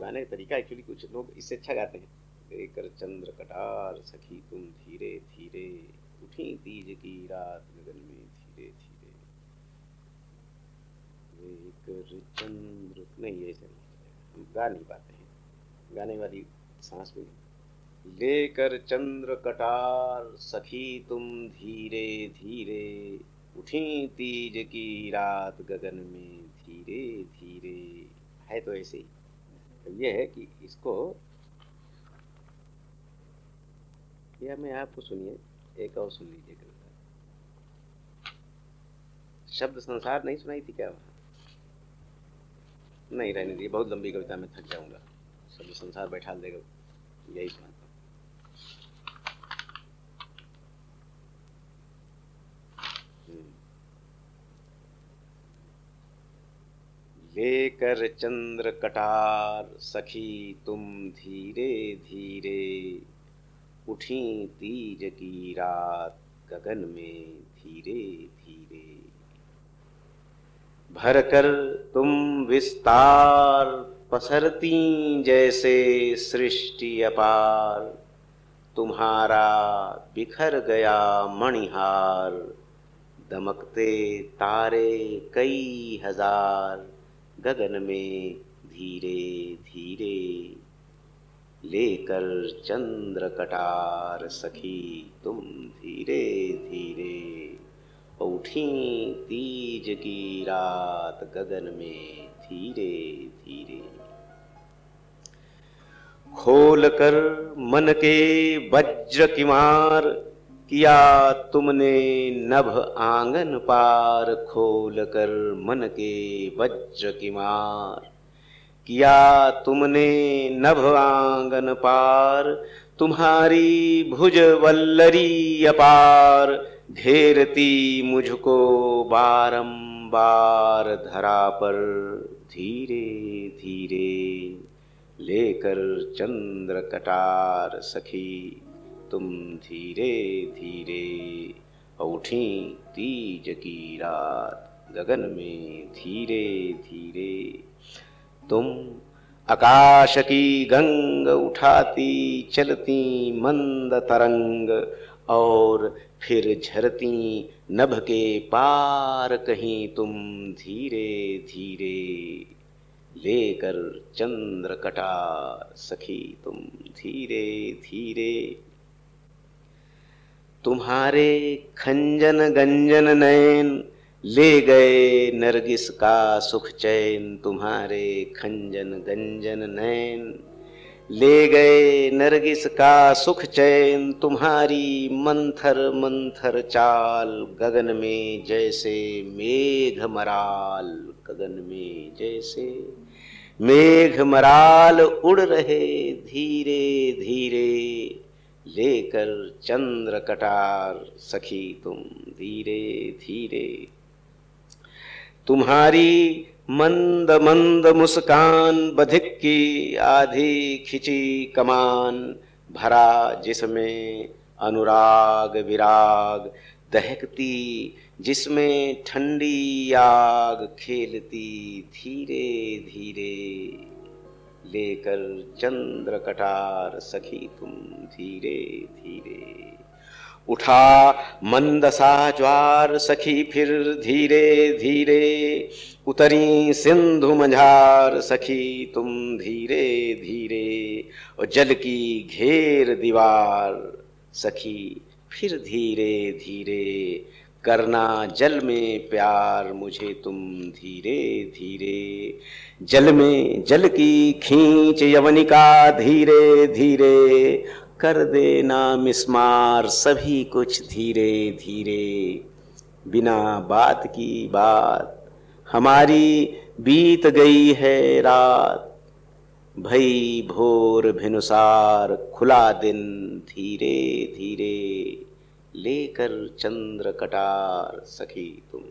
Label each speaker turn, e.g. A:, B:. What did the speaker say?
A: गाने का तरीका एक्चुअली कुछ लोग इससे अच्छा गाते हैं। लेकर चंद्र कटार, सखी तुम धीरे धीरे, उठी तीज की रात गगन में धीरे धीरे। लेकर चंद्र, नहीं, ये हम गा नहीं पाते हैं। गाने वाली सांस में लेकर चंद्र कटार, सखी तुम धीरे धीरे, उठी तीज की रात गगन में धीरे धीरे। है तो ऐसे ही। ये है कि इसको यह मैं आपको सुनिए, एक और सुन लीजिए कविता शब्द संसार नहीं सुनाई थी क्या नहीं रहने दीजिए, बहुत लंबी कविता में थक जाऊँगा। शब्द संसार बैठा देगा, यही सुना लेकर चंद्र कटार सखी तुम धीरे धीरे उठी तीज की रात गगन में धीरे धीरे। भरकर तुम विस्तार पसरती जैसे सृष्टि अपार। तुम्हारा बिखर गया मणिहार, दमकते तारे कई हज़ार। गगन में धीरे धीरे लेकर चंद्र कटार सखी तुम धीरे धीरे उठी तीज की रात गगन में धीरे धीरे। खोल कर मन के वज्र किमार किया तुमने नभ आँगन पार खोल कर मन के वज्र की मार। किया तुमने नभ आँगन पार, तुम्हारी भुज वल्लरी अपार, घेरती मुझको बारंबार धरा पर धीरे धीरे लेकर चंद्र कटार सखी। तुम धीरे धीरे उठी तीज की रात गगन में धीरे धीरे। तुम आकाश की गंग उठाती चलती मंद तरंग और फिर झरती नभ के पार कहीं तुम धीरे धीरे। लेकर चंद्र कटा सखी तुम धीरे धीरे। तुम्हारे खंजन गंजन नयन ले गए नरगिस का सुख चैन, तुम्हारे खंजन गंजन नयन ले गए नरगिस का सुख चैन, तुम्हारी मंथर मंथर चाल गगन में जैसे मेघ मराल, गगन में जैसे मेघ मराल उड़ रहे धीरे धीरे लेकर चंद्र कटार सखी तुम धीरे धीरे। तुम्हारी मंद मंद मुस्कान, बधिक की आधी खिंची कमान, भरा जिसमें अनुराग विराग, दहकती जिसमें ठंडी आग खेलती धीरे धीरे। लेकर चंद्र कटार सखी तुम धीरे धीरे। उठा मंदसा ज्वार सखी फिर धीरे धीरे। उतरी सिंधु मझार सखी तुम धीरे धीरे। और जल की घेर दीवार सखी फिर धीरे धीरे। करना जल में प्यार मुझे तुम धीरे धीरे। जल में जल की खींच यवनिका धीरे धीरे। कर देना मिसमार सभी कुछ धीरे धीरे। बिना बात की बात हमारी बीत गई है रात। भई भोर भिनुसार खुला दिन धीरे धीरे। लेकर चंद्र कटार सखी तुम।